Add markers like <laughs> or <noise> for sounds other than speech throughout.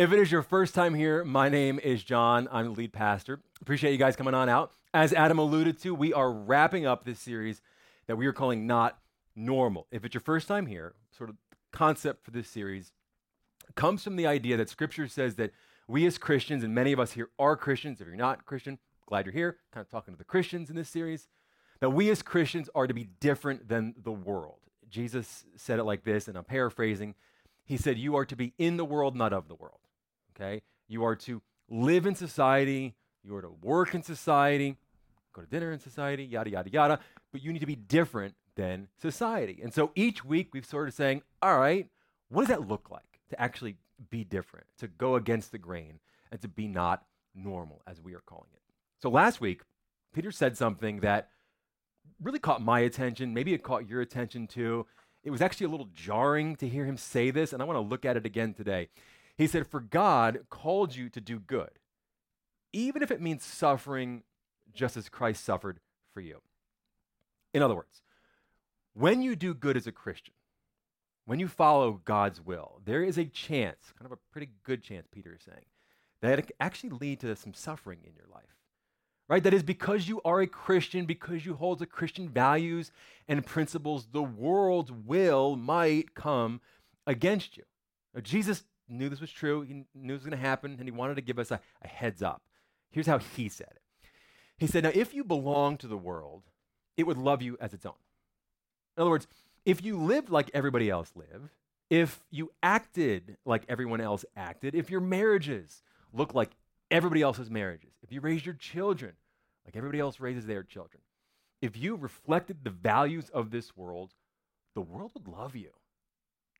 If it is your first time here, my name is John. I'm the lead pastor. Appreciate you guys coming on out. As Adam alluded to, we are wrapping up this series that we are calling Not Normal. If it's your first time here, sort of concept for this series comes from the idea that Scripture says that we as Christians, and many of us here are Christians. If you're not Christian, glad you're here, kind of talking to the Christians in this series, that we as Christians are to be different than the world. Jesus said it like this, and I'm paraphrasing. He said, You are to be in the world, not of the world. Okay? You are to live in society, you are to work in society, go to dinner in society, yada, yada, yada, but you need to be different than society. And so each week we've sort of saying, All right, what does that look like to actually be different, to go against the grain, and to be not normal, as we are calling it? So last week, Peter said something that really caught my attention. Maybe it caught your attention too. It was actually a little jarring to hear him say this, and I want to look at it again today. He said, For God called you to do good, even if it means suffering just as Christ suffered for you. In other words, when you do good as a Christian, when you follow God's will, there is a chance, kind of a pretty good chance, Peter is saying, that it actually lead to some suffering in your life right? That is because you are a Christian, because you hold the Christian values and principles, the world's will might come against you. Now, Jesus knew this was true. He knew it was going to happen, and he wanted to give us a, a heads up. Here's how he said it He said, Now, if you belong to the world, it would love you as its own. In other words, if you lived like everybody else lived, if you acted like everyone else acted, if your marriages look like everybody else's marriages, if you raise your children like everybody else raises their children, if you reflected the values of this world, the world would love you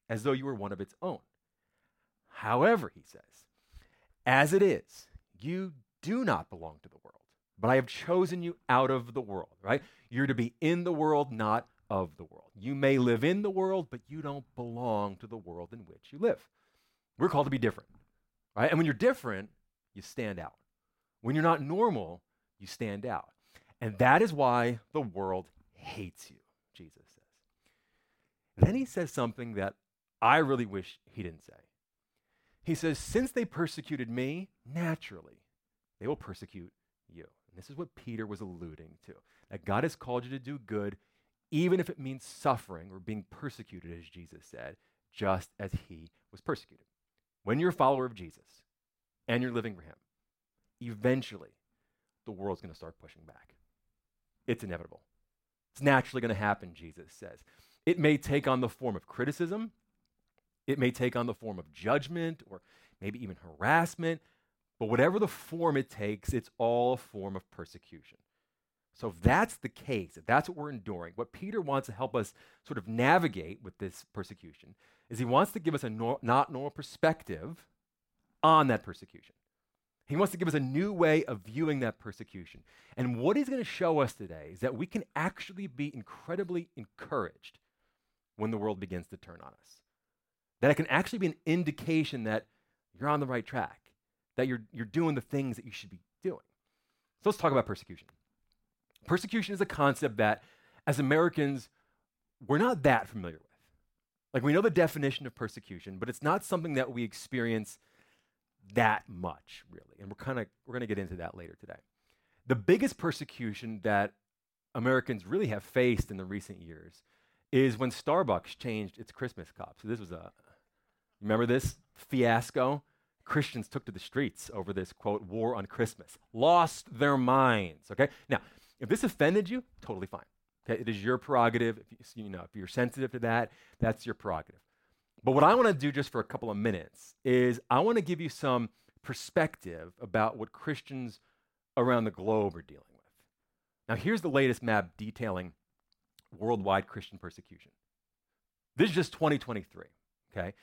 as though you were one of its own. However, he says, as it is, you do not belong to the world, but I have chosen you out of the world, right? You're to be in the world, not of the world. You may live in the world, but you don't belong to the world in which you live. We're called to be different, right? And when you're different, you stand out. When you're not normal, you stand out. And that is why the world hates you, Jesus says. Then he says something that I really wish he didn't say. He says, Since they persecuted me, naturally, they will persecute you. And this is what Peter was alluding to that God has called you to do good, even if it means suffering or being persecuted, as Jesus said, just as he was persecuted. When you're a follower of Jesus and you're living for him, eventually the world's going to start pushing back. It's inevitable. It's naturally going to happen, Jesus says. It may take on the form of criticism, it may take on the form of judgment or maybe even harassment, but whatever the form it takes, it's all a form of persecution. So, if that's the case, if that's what we're enduring, what Peter wants to help us sort of navigate with this persecution is he wants to give us a nor- not normal perspective on that persecution. He wants to give us a new way of viewing that persecution. And what he's going to show us today is that we can actually be incredibly encouraged when the world begins to turn on us. That it can actually be an indication that you're on the right track, that you're, you're doing the things that you should be doing. So let's talk about persecution. Persecution is a concept that, as Americans, we're not that familiar with. Like, we know the definition of persecution, but it's not something that we experience that much, really. And we're kind of we're going to get into that later today. The biggest persecution that Americans really have faced in the recent years is when Starbucks changed its Christmas cup. So this was a remember this fiasco? Christians took to the streets over this quote war on Christmas. Lost their minds, okay? Now, if this offended you, totally fine. Okay? It is your prerogative. If you, you know, if you're sensitive to that, that's your prerogative. But what I want to do just for a couple of minutes is I want to give you some perspective about what Christians around the globe are dealing with. Now, here's the latest map detailing worldwide Christian persecution. This is just 2023, okay?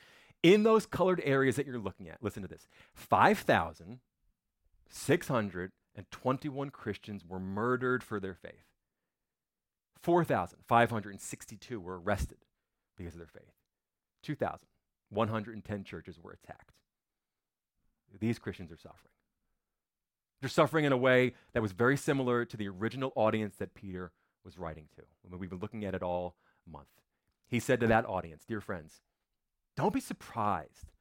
In those colored areas that you're looking at, listen to this 5,621 Christians were murdered for their faith, 4,562 were arrested because of their faith. 2,110 churches were attacked. These Christians are suffering. They're suffering in a way that was very similar to the original audience that Peter was writing to. We've been looking at it all month. He said to that audience, Dear friends, don't be surprised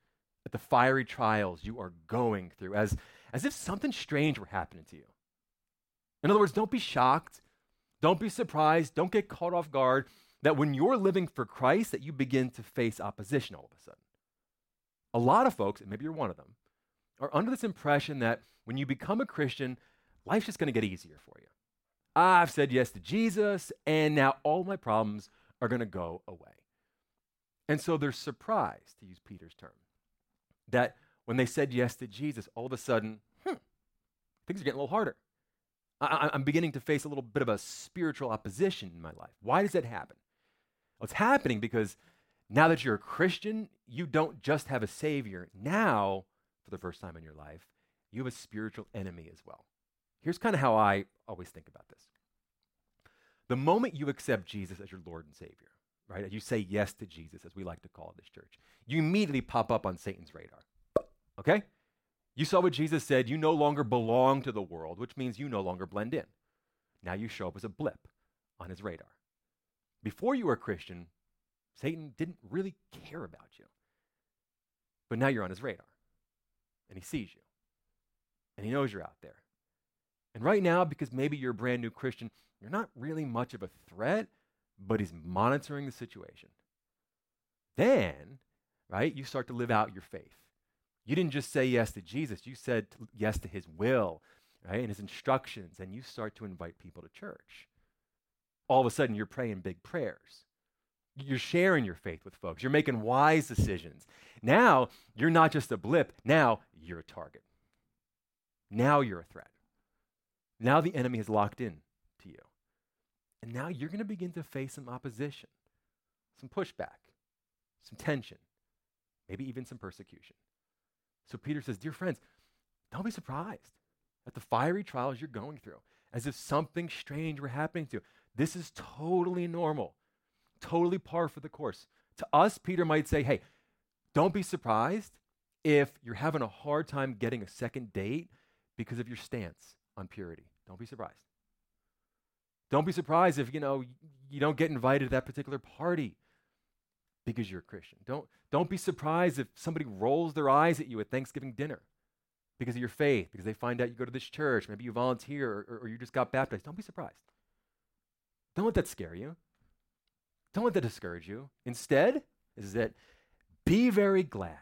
at the fiery trials you are going through, as, as if something strange were happening to you. In other words, don't be shocked, don't be surprised, don't get caught off guard that when you're living for Christ that you begin to face opposition all of a sudden. A lot of folks, and maybe you're one of them, are under this impression that when you become a Christian, life's just going to get easier for you. I've said yes to Jesus, and now all my problems are going to go away. And so they're surprised, to use Peter's term, that when they said yes to Jesus, all of a sudden, hmm, things are getting a little harder. I, am beginning to face a little bit of a spiritual opposition in my life. Why does that happen? Well, it's happening because now that you're a Christian, you don't just have a Savior. Now, for the first time in your life, you have a spiritual enemy as well. Here's kind of how I always think about this. The moment you accept Jesus as your Lord and Savior, right? As you say yes to Jesus, as we like to call this church, you immediately pop up on Satan's radar. Okay? You saw what Jesus said. You no longer belong to the world, which means you no longer blend in. Now you show up as a blip on his radar. Before you were a Christian, Satan didn't really care about you. But now you're on his radar, and he sees you, and he knows you're out there. And right now, because maybe you're a brand new Christian, you're not really much of a threat, but he's monitoring the situation. Then, right, you start to live out your faith. You didn't just say yes to Jesus, you said yes to his will, right, and his instructions, and you start to invite people to church. All of a sudden, you're praying big prayers. You're sharing your faith with folks. You're making wise decisions. Now, you're not just a blip. Now, you're a target. Now, you're a threat. Now, the enemy has locked in to you. And now you're going to begin to face some opposition, some pushback, some tension, maybe even some persecution. So Peter says, Dear friends, don't be surprised at the fiery trials you're going through, as if something strange were happening to you. This is totally normal, totally par for the course. To us, Peter might say, Hey, don't be surprised if you're having a hard time getting a second date because of your stance on purity. Don't be surprised. Don't be surprised if, you know, you don't get invited to that particular party because you're a Christian. Don't, don't be surprised if somebody rolls their eyes at you at Thanksgiving dinner because of your faith, because they find out you go to this church, maybe you volunteer or, or you just got baptized. Don't be surprised. Don't let that scare you. Don't let that discourage you. Instead, is that be very glad.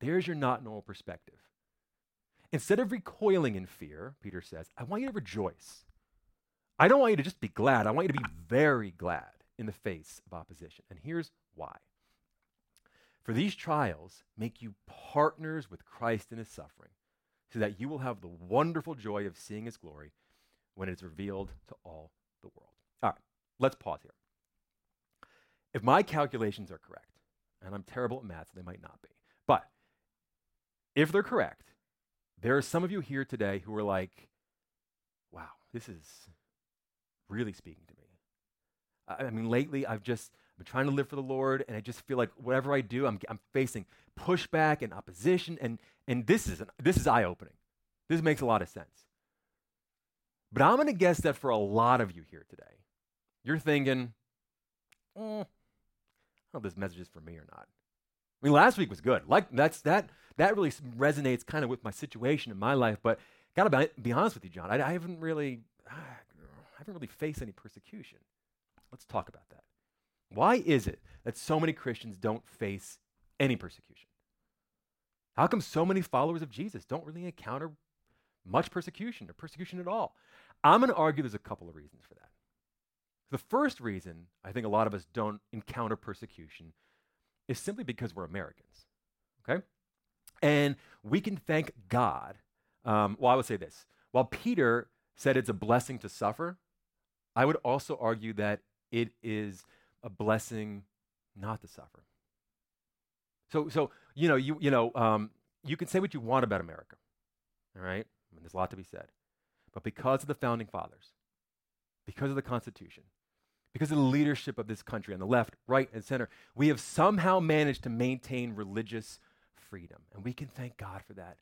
There's your not normal perspective. Instead of recoiling in fear, Peter says, I want you to rejoice. I don't want you to just be glad. I want you to be very glad in the face of opposition. And here's why. For these trials make you partners with Christ in his suffering, so that you will have the wonderful joy of seeing his glory when it is revealed to all the world. All right, let's pause here. If my calculations are correct, and I'm terrible at math, so they might not be, but if they're correct, there are some of you here today who are like, wow, this is really speaking to me. I, I mean, lately I've just been trying to live for the Lord, and I just feel like whatever I do, I'm, I'm facing pushback and opposition, and, and this is, this is eye opening. This makes a lot of sense. But I'm going to guess that for a lot of you here today, you're thinking, mm, I don't know if this message is for me or not. I mean, last week was good. Like that's that that really resonates kind of with my situation in my life. But gotta be, honest with you, John. I, I haven't really, <sighs> haven't really faced any persecution. Let's talk about that. Why is it that so many Christians don't face any persecution? How come so many followers of Jesus don't really encounter much persecution or persecution at all? I'm going to argue there's a couple of reasons for that. The first reason I think a lot of us don't encounter persecution is simply because we're Americans. Okay? And we can thank God. Um, well, I would say this. While Peter said it's a blessing to suffer, I would also argue that it is a blessing not to suffer. So, so you know, you, you know, um, you can say what you want about America, all right? I mean, there's a lot to be said. But because of the founding fathers, because of the Constitution, because of the leadership of this country on the left, right, and center, we have somehow managed to maintain religious freedom. And we can thank God for that.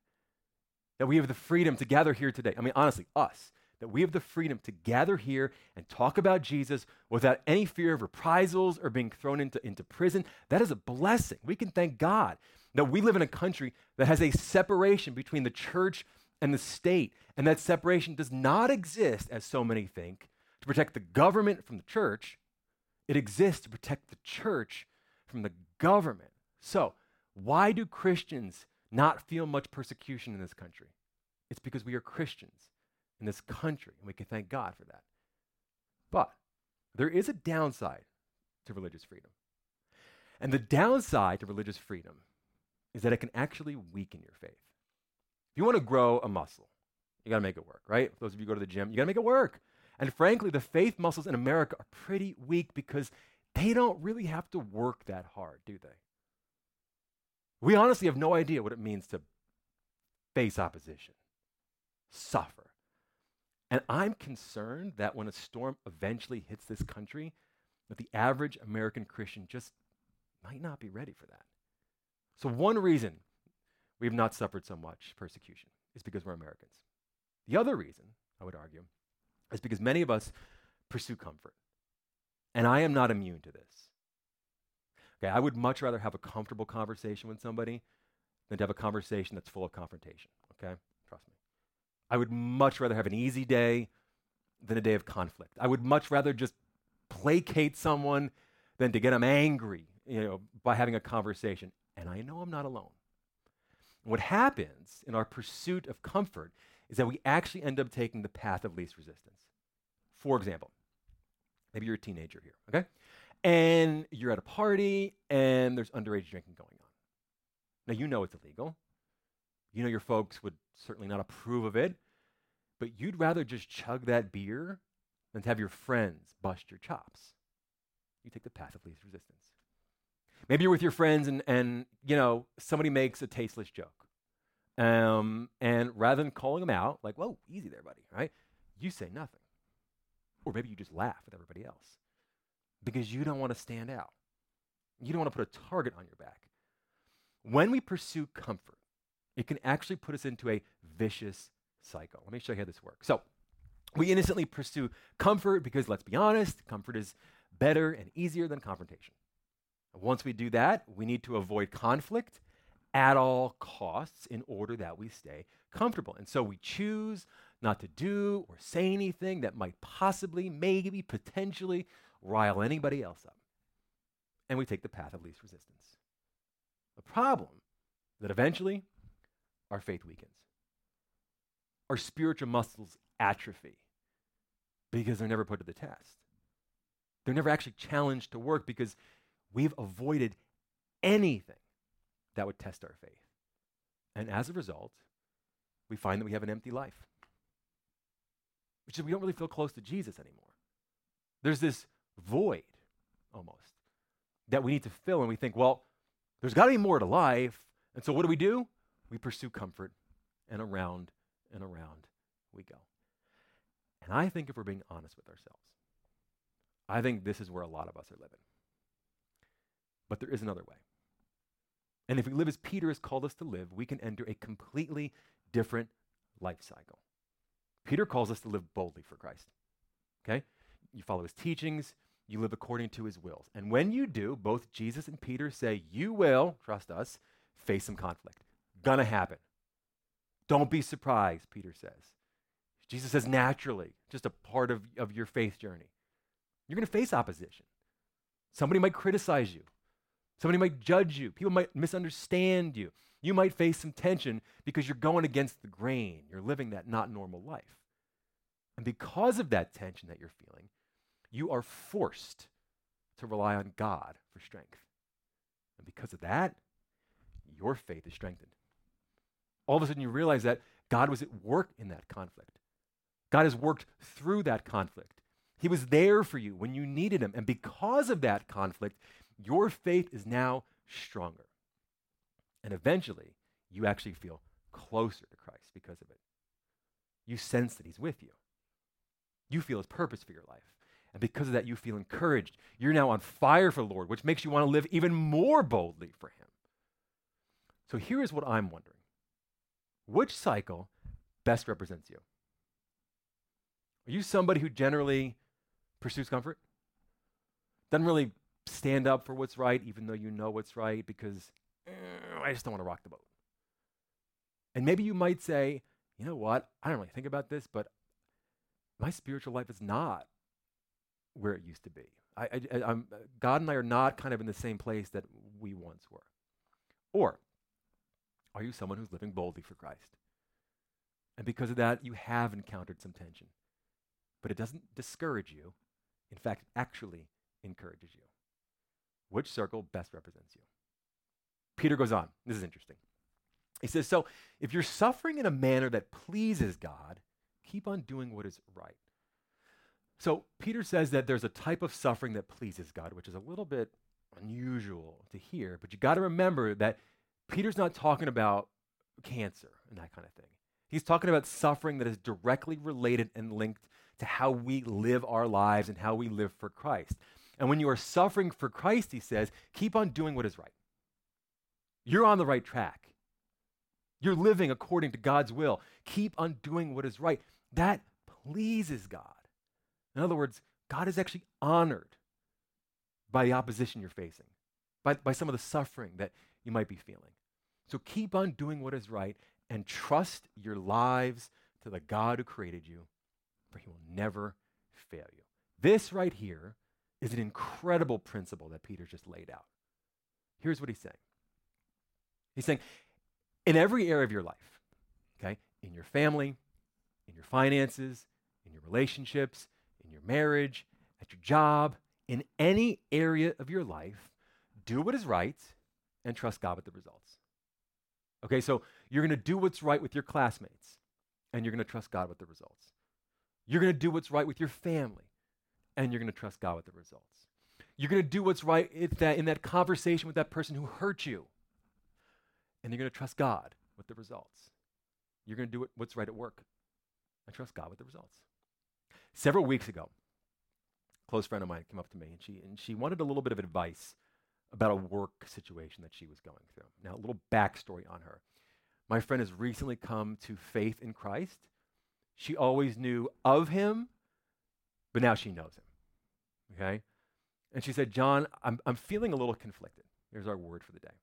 That we have the freedom to gather here today. I mean, honestly, us, that we have the freedom to gather here and talk about Jesus without any fear of reprisals or being thrown into, into prison. That is a blessing. We can thank God. that we live in a country that has a separation between the church and the state. And that separation does not exist, as so many think, to protect the government from the church. It exists to protect the church from the government. So, why do Christians not feel much persecution in this country? It's because we are Christians in this country, and we can thank God for that. But there is a downside to religious freedom. And the downside to religious freedom is that it can actually weaken your faith. If you want to grow a muscle, you got to make it work, right? Those of you who go to the gym, you got to make it work. And frankly, the faith muscles in America are pretty weak because they don't really have to work that hard, do they? We honestly have no idea what it means to face opposition, suffer. And I'm concerned that when a storm eventually hits this country, that the average American Christian just might not be ready for that. So, one reason we have not suffered so much persecution is because we're Americans. The other reason, I would argue, is because many of us pursue comfort. And I am not immune to this. Okay, I would much rather have a comfortable conversation with somebody than to have a conversation that's full of confrontation. Okay? I would much rather have an easy day than a day of conflict. I would much rather just placate someone than to get them angry, you know, by having a conversation. And I know I'm not alone. What happens in our pursuit of comfort is that we actually end up taking the path of least resistance. For example, maybe you're a teenager here, okay? And you're at a party and there's underage drinking going on. Now, you know it's illegal. You know your folks would certainly not approve of it, but you'd rather just chug that beer than to have your friends bust your chops. You take the path of least resistance. Maybe you're with your friends and, and you know, somebody makes a tasteless joke. Um, and rather than calling them out, like, whoa, easy there, buddy, right? You say nothing. Or maybe you just laugh with everybody else because you don't want to stand out. You don't want to put a target on your back. When we pursue comfort, it can actually put us into a vicious cycle. Let me show you how this works. So, we innocently pursue comfort because, let's be honest, comfort is better and easier than confrontation. Once we do that, we need to avoid conflict at all costs in order that we stay comfortable. And so we choose not to do or say anything that might possibly, maybe, potentially rile anybody else up. And we take the path of least resistance. The problem that eventually our faith weakens. Our spiritual muscles atrophy because they're never put to the test. They're never actually challenged to work because we've avoided anything that would test our faith. And as a result, we find that we have an empty life, which is we don't really feel close to Jesus anymore. There's this void almost that we need to fill, and we think, well, there's got to be more to life. And so what do we do? We pursue comfort, and around and around we go. And I think if we're being honest with ourselves, I think this is where a lot of us are living. But there is another way. And if we live as Peter has called us to live, we can enter a completely different life cycle. Peter calls us to live boldly for Christ. Okay? You follow his teachings, you live according to his wills. And when you do, both Jesus and Peter say, you will, trust us, face some conflict. Gonna happen. Don't be surprised, Peter says. Jesus says, naturally, just a part of, of your faith journey. You're gonna face opposition. Somebody might criticize you. Somebody might judge you. People might misunderstand you. You might face some tension because you're going against the grain. You're living that not normal life. And because of that tension that you're feeling, you are forced to rely on God for strength. And because of that, your faith is strengthened. All of a sudden, you realize that God was at work in that conflict. God has worked through that conflict. He was there for you when you needed Him. And because of that conflict, your faith is now stronger. And eventually, you actually feel closer to Christ because of it. You sense that He's with you. You feel His purpose for your life. And because of that, you feel encouraged. You're now on fire for the Lord, which makes you want to live even more boldly for Him. So here is what I'm wondering which cycle best represents you? Are you somebody who generally pursues comfort? Doesn't really stand up for what's right, even though you know what's right, because eh, I just don't want to rock the boat. And maybe you might say, you know what? I don't really think about this, but my spiritual life is not where it used to be. I, I, God and I are not kind of in the same place that we once were. Or are you someone who's living boldly for Christ? And because of that, you have encountered some tension. But it doesn't discourage you. In fact, it actually encourages you. Which circle best represents you? Peter goes on. This is interesting. He says, So if you're suffering in a manner that pleases God, keep on doing what is right. So Peter says that there's a type of suffering that pleases God, which is a little bit unusual to hear, but you got to remember that Peter's not talking about cancer and that kind of thing. He's talking about suffering that is directly related and linked to how we live our lives and how we live for Christ. And when you are suffering for Christ, he says, keep on doing what is right. You're on the right track. You're living according to God's will. Keep on doing what is right. That pleases God. In other words, God is actually honored by the opposition you're facing, by, by some of the suffering that you might be feeling. So keep on doing what is right and trust your lives to the God who created you, for he will never fail you. This right here is an incredible principle that Peter just laid out. Here's what he's saying He's saying, in every area of your life, okay, in your family, in your finances, in your relationships, in your marriage, at your job, in any area of your life, do what is right and trust God with the results. Okay, so you're going to do what's right with your classmates and you're going to trust God with the results. You're going to do what's right with your family and you're going to trust God with the results. You're going to do what's right in that, in that conversation with that person who hurt you and you're going to trust God with the results. You're going to do what's right at work and trust God with the results. Several weeks ago, a close friend of mine came up to me and she, and she wanted a little bit of advice about a work situation that she was going through. Now, a little backstory on her. My friend has recently come to faith in Christ. She always knew of him, but now she knows him. Okay? And she said, John, I'm, I'm feeling a little conflicted. Here's our word for the day.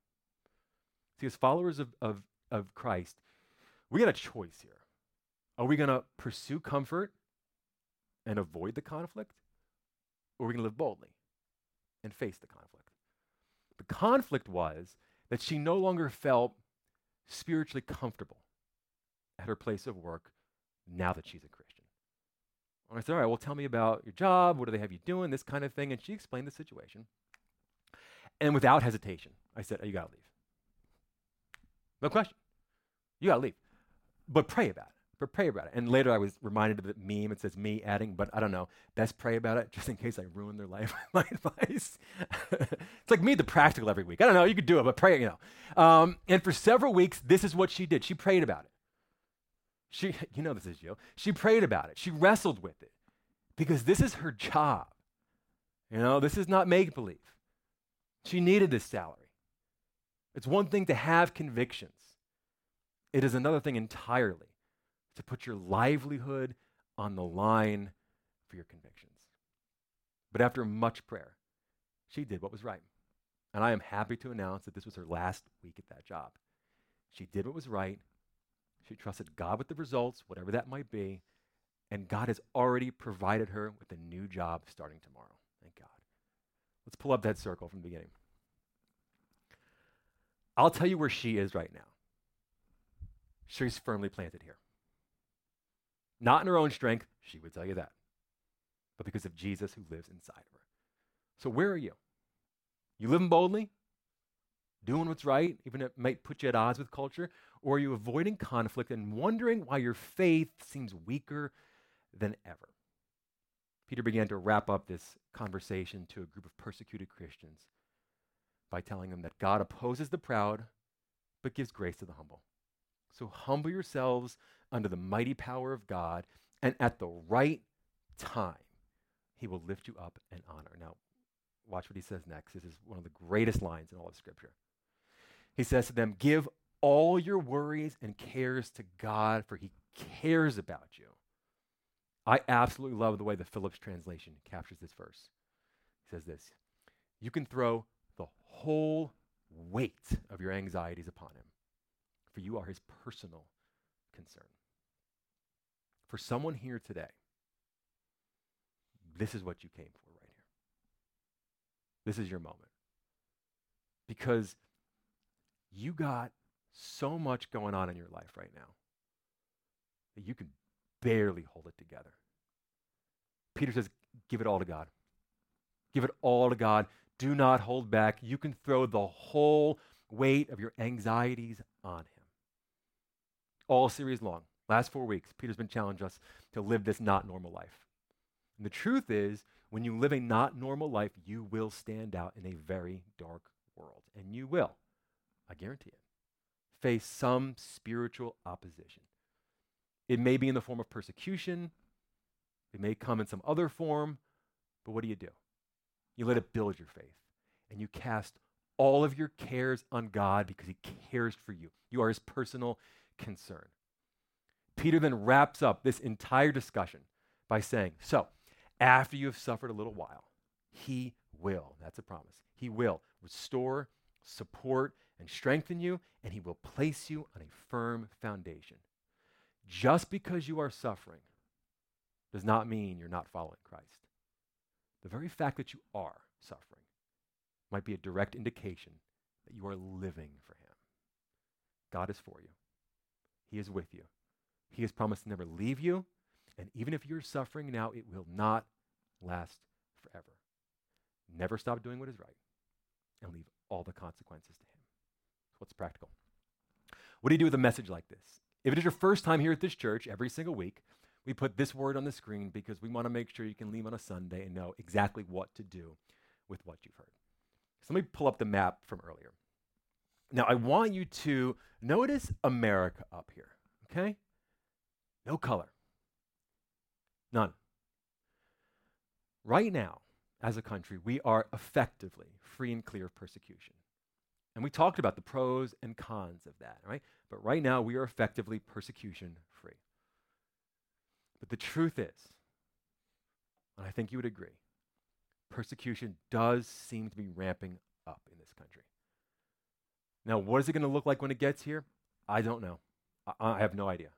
See, as followers of, of, of Christ, we got a choice here. Are we going to pursue comfort and avoid the conflict? Or are we going to live boldly and face the conflict? The conflict was that she no longer felt spiritually comfortable at her place of work now that she's a Christian. And I said, All right, well, tell me about your job. What do they have you doing? This kind of thing. And she explained the situation. And without hesitation, I said, oh, You got to leave. No question. You got to leave. But pray about it but pray about it. And later I was reminded of the meme. It says me adding, but I don't know. Best pray about it <laughs> just in case I ruin their life with <laughs> my advice. <laughs> it's like me, the practical every week. I don't know. You could do it, but pray, you know. Um, and for several weeks, this is what she did. She prayed about it. She, you know, this is you. She prayed about it. She wrestled with it because this is her job. You know, this is not make believe. She needed this salary. It's one thing to have convictions, it is another thing entirely to put your livelihood on the line for your convictions. But after much prayer, she did what was right. And I am happy to announce that this was her last week at that job. She did what was right. She trusted God with the results, whatever that might be. And God has already provided her with a new job starting tomorrow. Thank God. Let's pull up that circle from the beginning. I'll tell you where she is right now. She's firmly planted here. Not in her own strength, she would tell you that, but because of Jesus who lives inside of her. So, where are you? You living boldly? Doing what's right, even if it might put you at odds with culture? Or are you avoiding conflict and wondering why your faith seems weaker than ever? Peter began to wrap up this conversation to a group of persecuted Christians by telling them that God opposes the proud, but gives grace to the humble. So humble yourselves under the mighty power of God, and at the right time, he will lift you up and honor. Now, watch what he says next. This is one of the greatest lines in all of Scripture. He says to them, Give all your worries and cares to God, for he cares about you. I absolutely love the way the Phillips translation captures this verse. He says this You can throw the whole weight of your anxieties upon him, for you are his personal concern. For someone here today, this is what you came for right here. This is your moment. Because you got so much going on in your life right now that you can barely hold it together. Peter says, Give it all to God. Give it all to God. Do not hold back. You can throw the whole weight of your anxieties on Him. All series long, last four weeks, Peter's been challenging us to live this not normal life. And the truth is, when you live a not normal life, you will stand out in a very dark world. And you will, I guarantee it, face some spiritual opposition. It may be in the form of persecution, it may come in some other form, but what do you do? You let it build your faith, and you cast all of your cares on God because He cares for you. You are His personal concern. Peter then wraps up this entire discussion by saying, So, after you have suffered a little while, He will, that's a promise, He will restore, support, and strengthen you, and He will place you on a firm foundation. Just because you are suffering does not mean you're not following Christ. The very fact that you are suffering might be a direct indication that you are living for Him. God is for you, He is with you. He has promised to never leave you, and even if you're suffering now, it will not last forever. Never stop doing what is right and leave all the consequences to Him. What's practical? What do you do with a message like this? If it is your first time here at this church every single week, we put this word on the screen because we want to make sure you can leave on a Sunday and know exactly what to do with what you've heard. So let me pull up the map from earlier. Now, I want you to notice America up here, okay? No color. None. Right now, as a country, we are effectively free and clear of persecution. And we talked about the pros and cons of that, right? But right now, we are effectively persecution free. But the truth is, and I think you would agree, persecution does seem to be ramping up in this country. Now, what is it going to look like when it gets here? I don't know. I, I have no idea.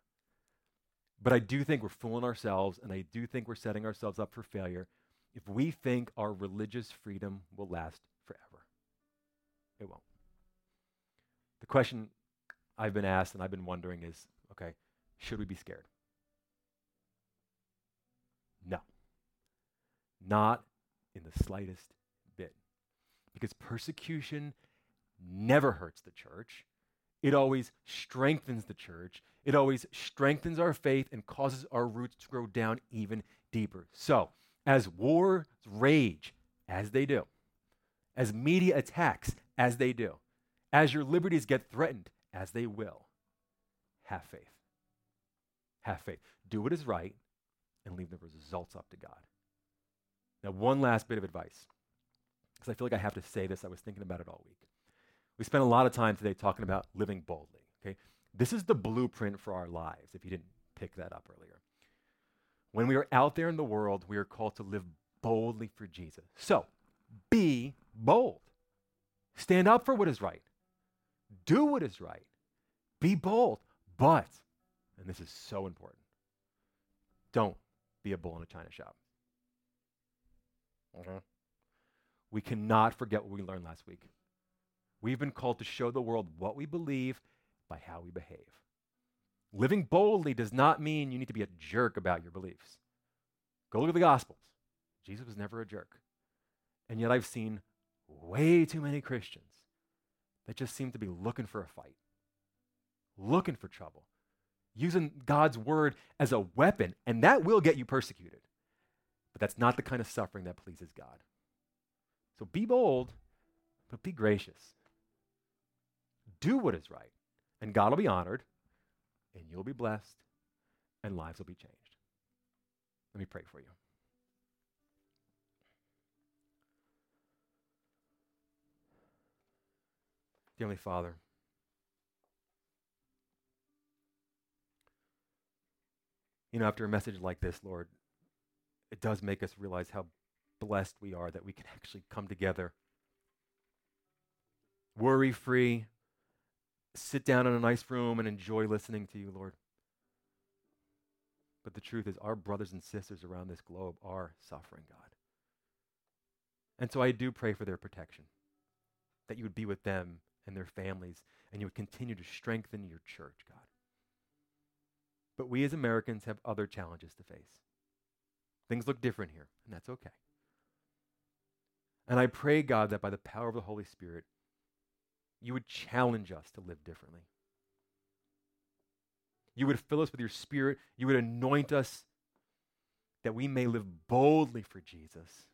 But I do think we're fooling ourselves, and I do think we're setting ourselves up for failure if we think our religious freedom will last forever. It won't. The question I've been asked and I've been wondering is okay, should we be scared? No. Not in the slightest bit. Because persecution never hurts the church. It always strengthens the church. It always strengthens our faith and causes our roots to grow down even deeper. So, as wars rage, as they do, as media attacks, as they do, as your liberties get threatened, as they will, have faith. Have faith. Do what is right and leave the results up to God. Now, one last bit of advice, because I feel like I have to say this. I was thinking about it all week. We spent a lot of time today talking about living boldly. Okay, this is the blueprint for our lives. If you didn't pick that up earlier, when we are out there in the world, we are called to live boldly for Jesus. So, be bold. Stand up for what is right. Do what is right. Be bold. But, and this is so important, don't be a bull in a china shop. Uh-huh. We cannot forget what we learned last week. We've been called to show the world what we believe by how we behave. Living boldly does not mean you need to be a jerk about your beliefs. Go look at the Gospels. Jesus was never a jerk. And yet I've seen way too many Christians that just seem to be looking for a fight, looking for trouble, using God's word as a weapon, and that will get you persecuted. But that's not the kind of suffering that pleases God. So be bold, but be gracious. Do what is right, and God will be honored, and you'll be blessed, and lives will be changed. Let me pray for you. Dear Heavenly Father, you know, after a message like this, Lord, it does make us realize how blessed we are that we can actually come together worry free, sit down in a nice room and enjoy listening to you, Lord. But the truth is, our brothers and sisters around this globe are suffering, God. And so I do pray for their protection, that you would be with them and their families, and you would continue to strengthen your church, God. But we as Americans have other challenges to face. Things look different here, and that's okay. And I pray, God, that by the power of the Holy Spirit, you would challenge us to live differently. You would fill us with your Spirit. You would anoint us that we may live boldly for Jesus,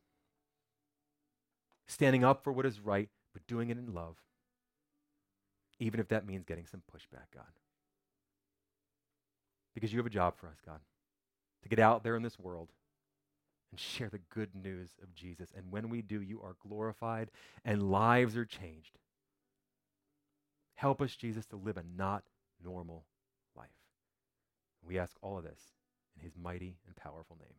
standing up for what is right, but doing it in love, even if that means getting some pushback, God. Because you have a job for us, God, to get out there in this world and share the good news of Jesus. And when we do, you are glorified and lives are changed. Help us, Jesus, to live a not normal life. We ask all of this in his mighty and powerful name.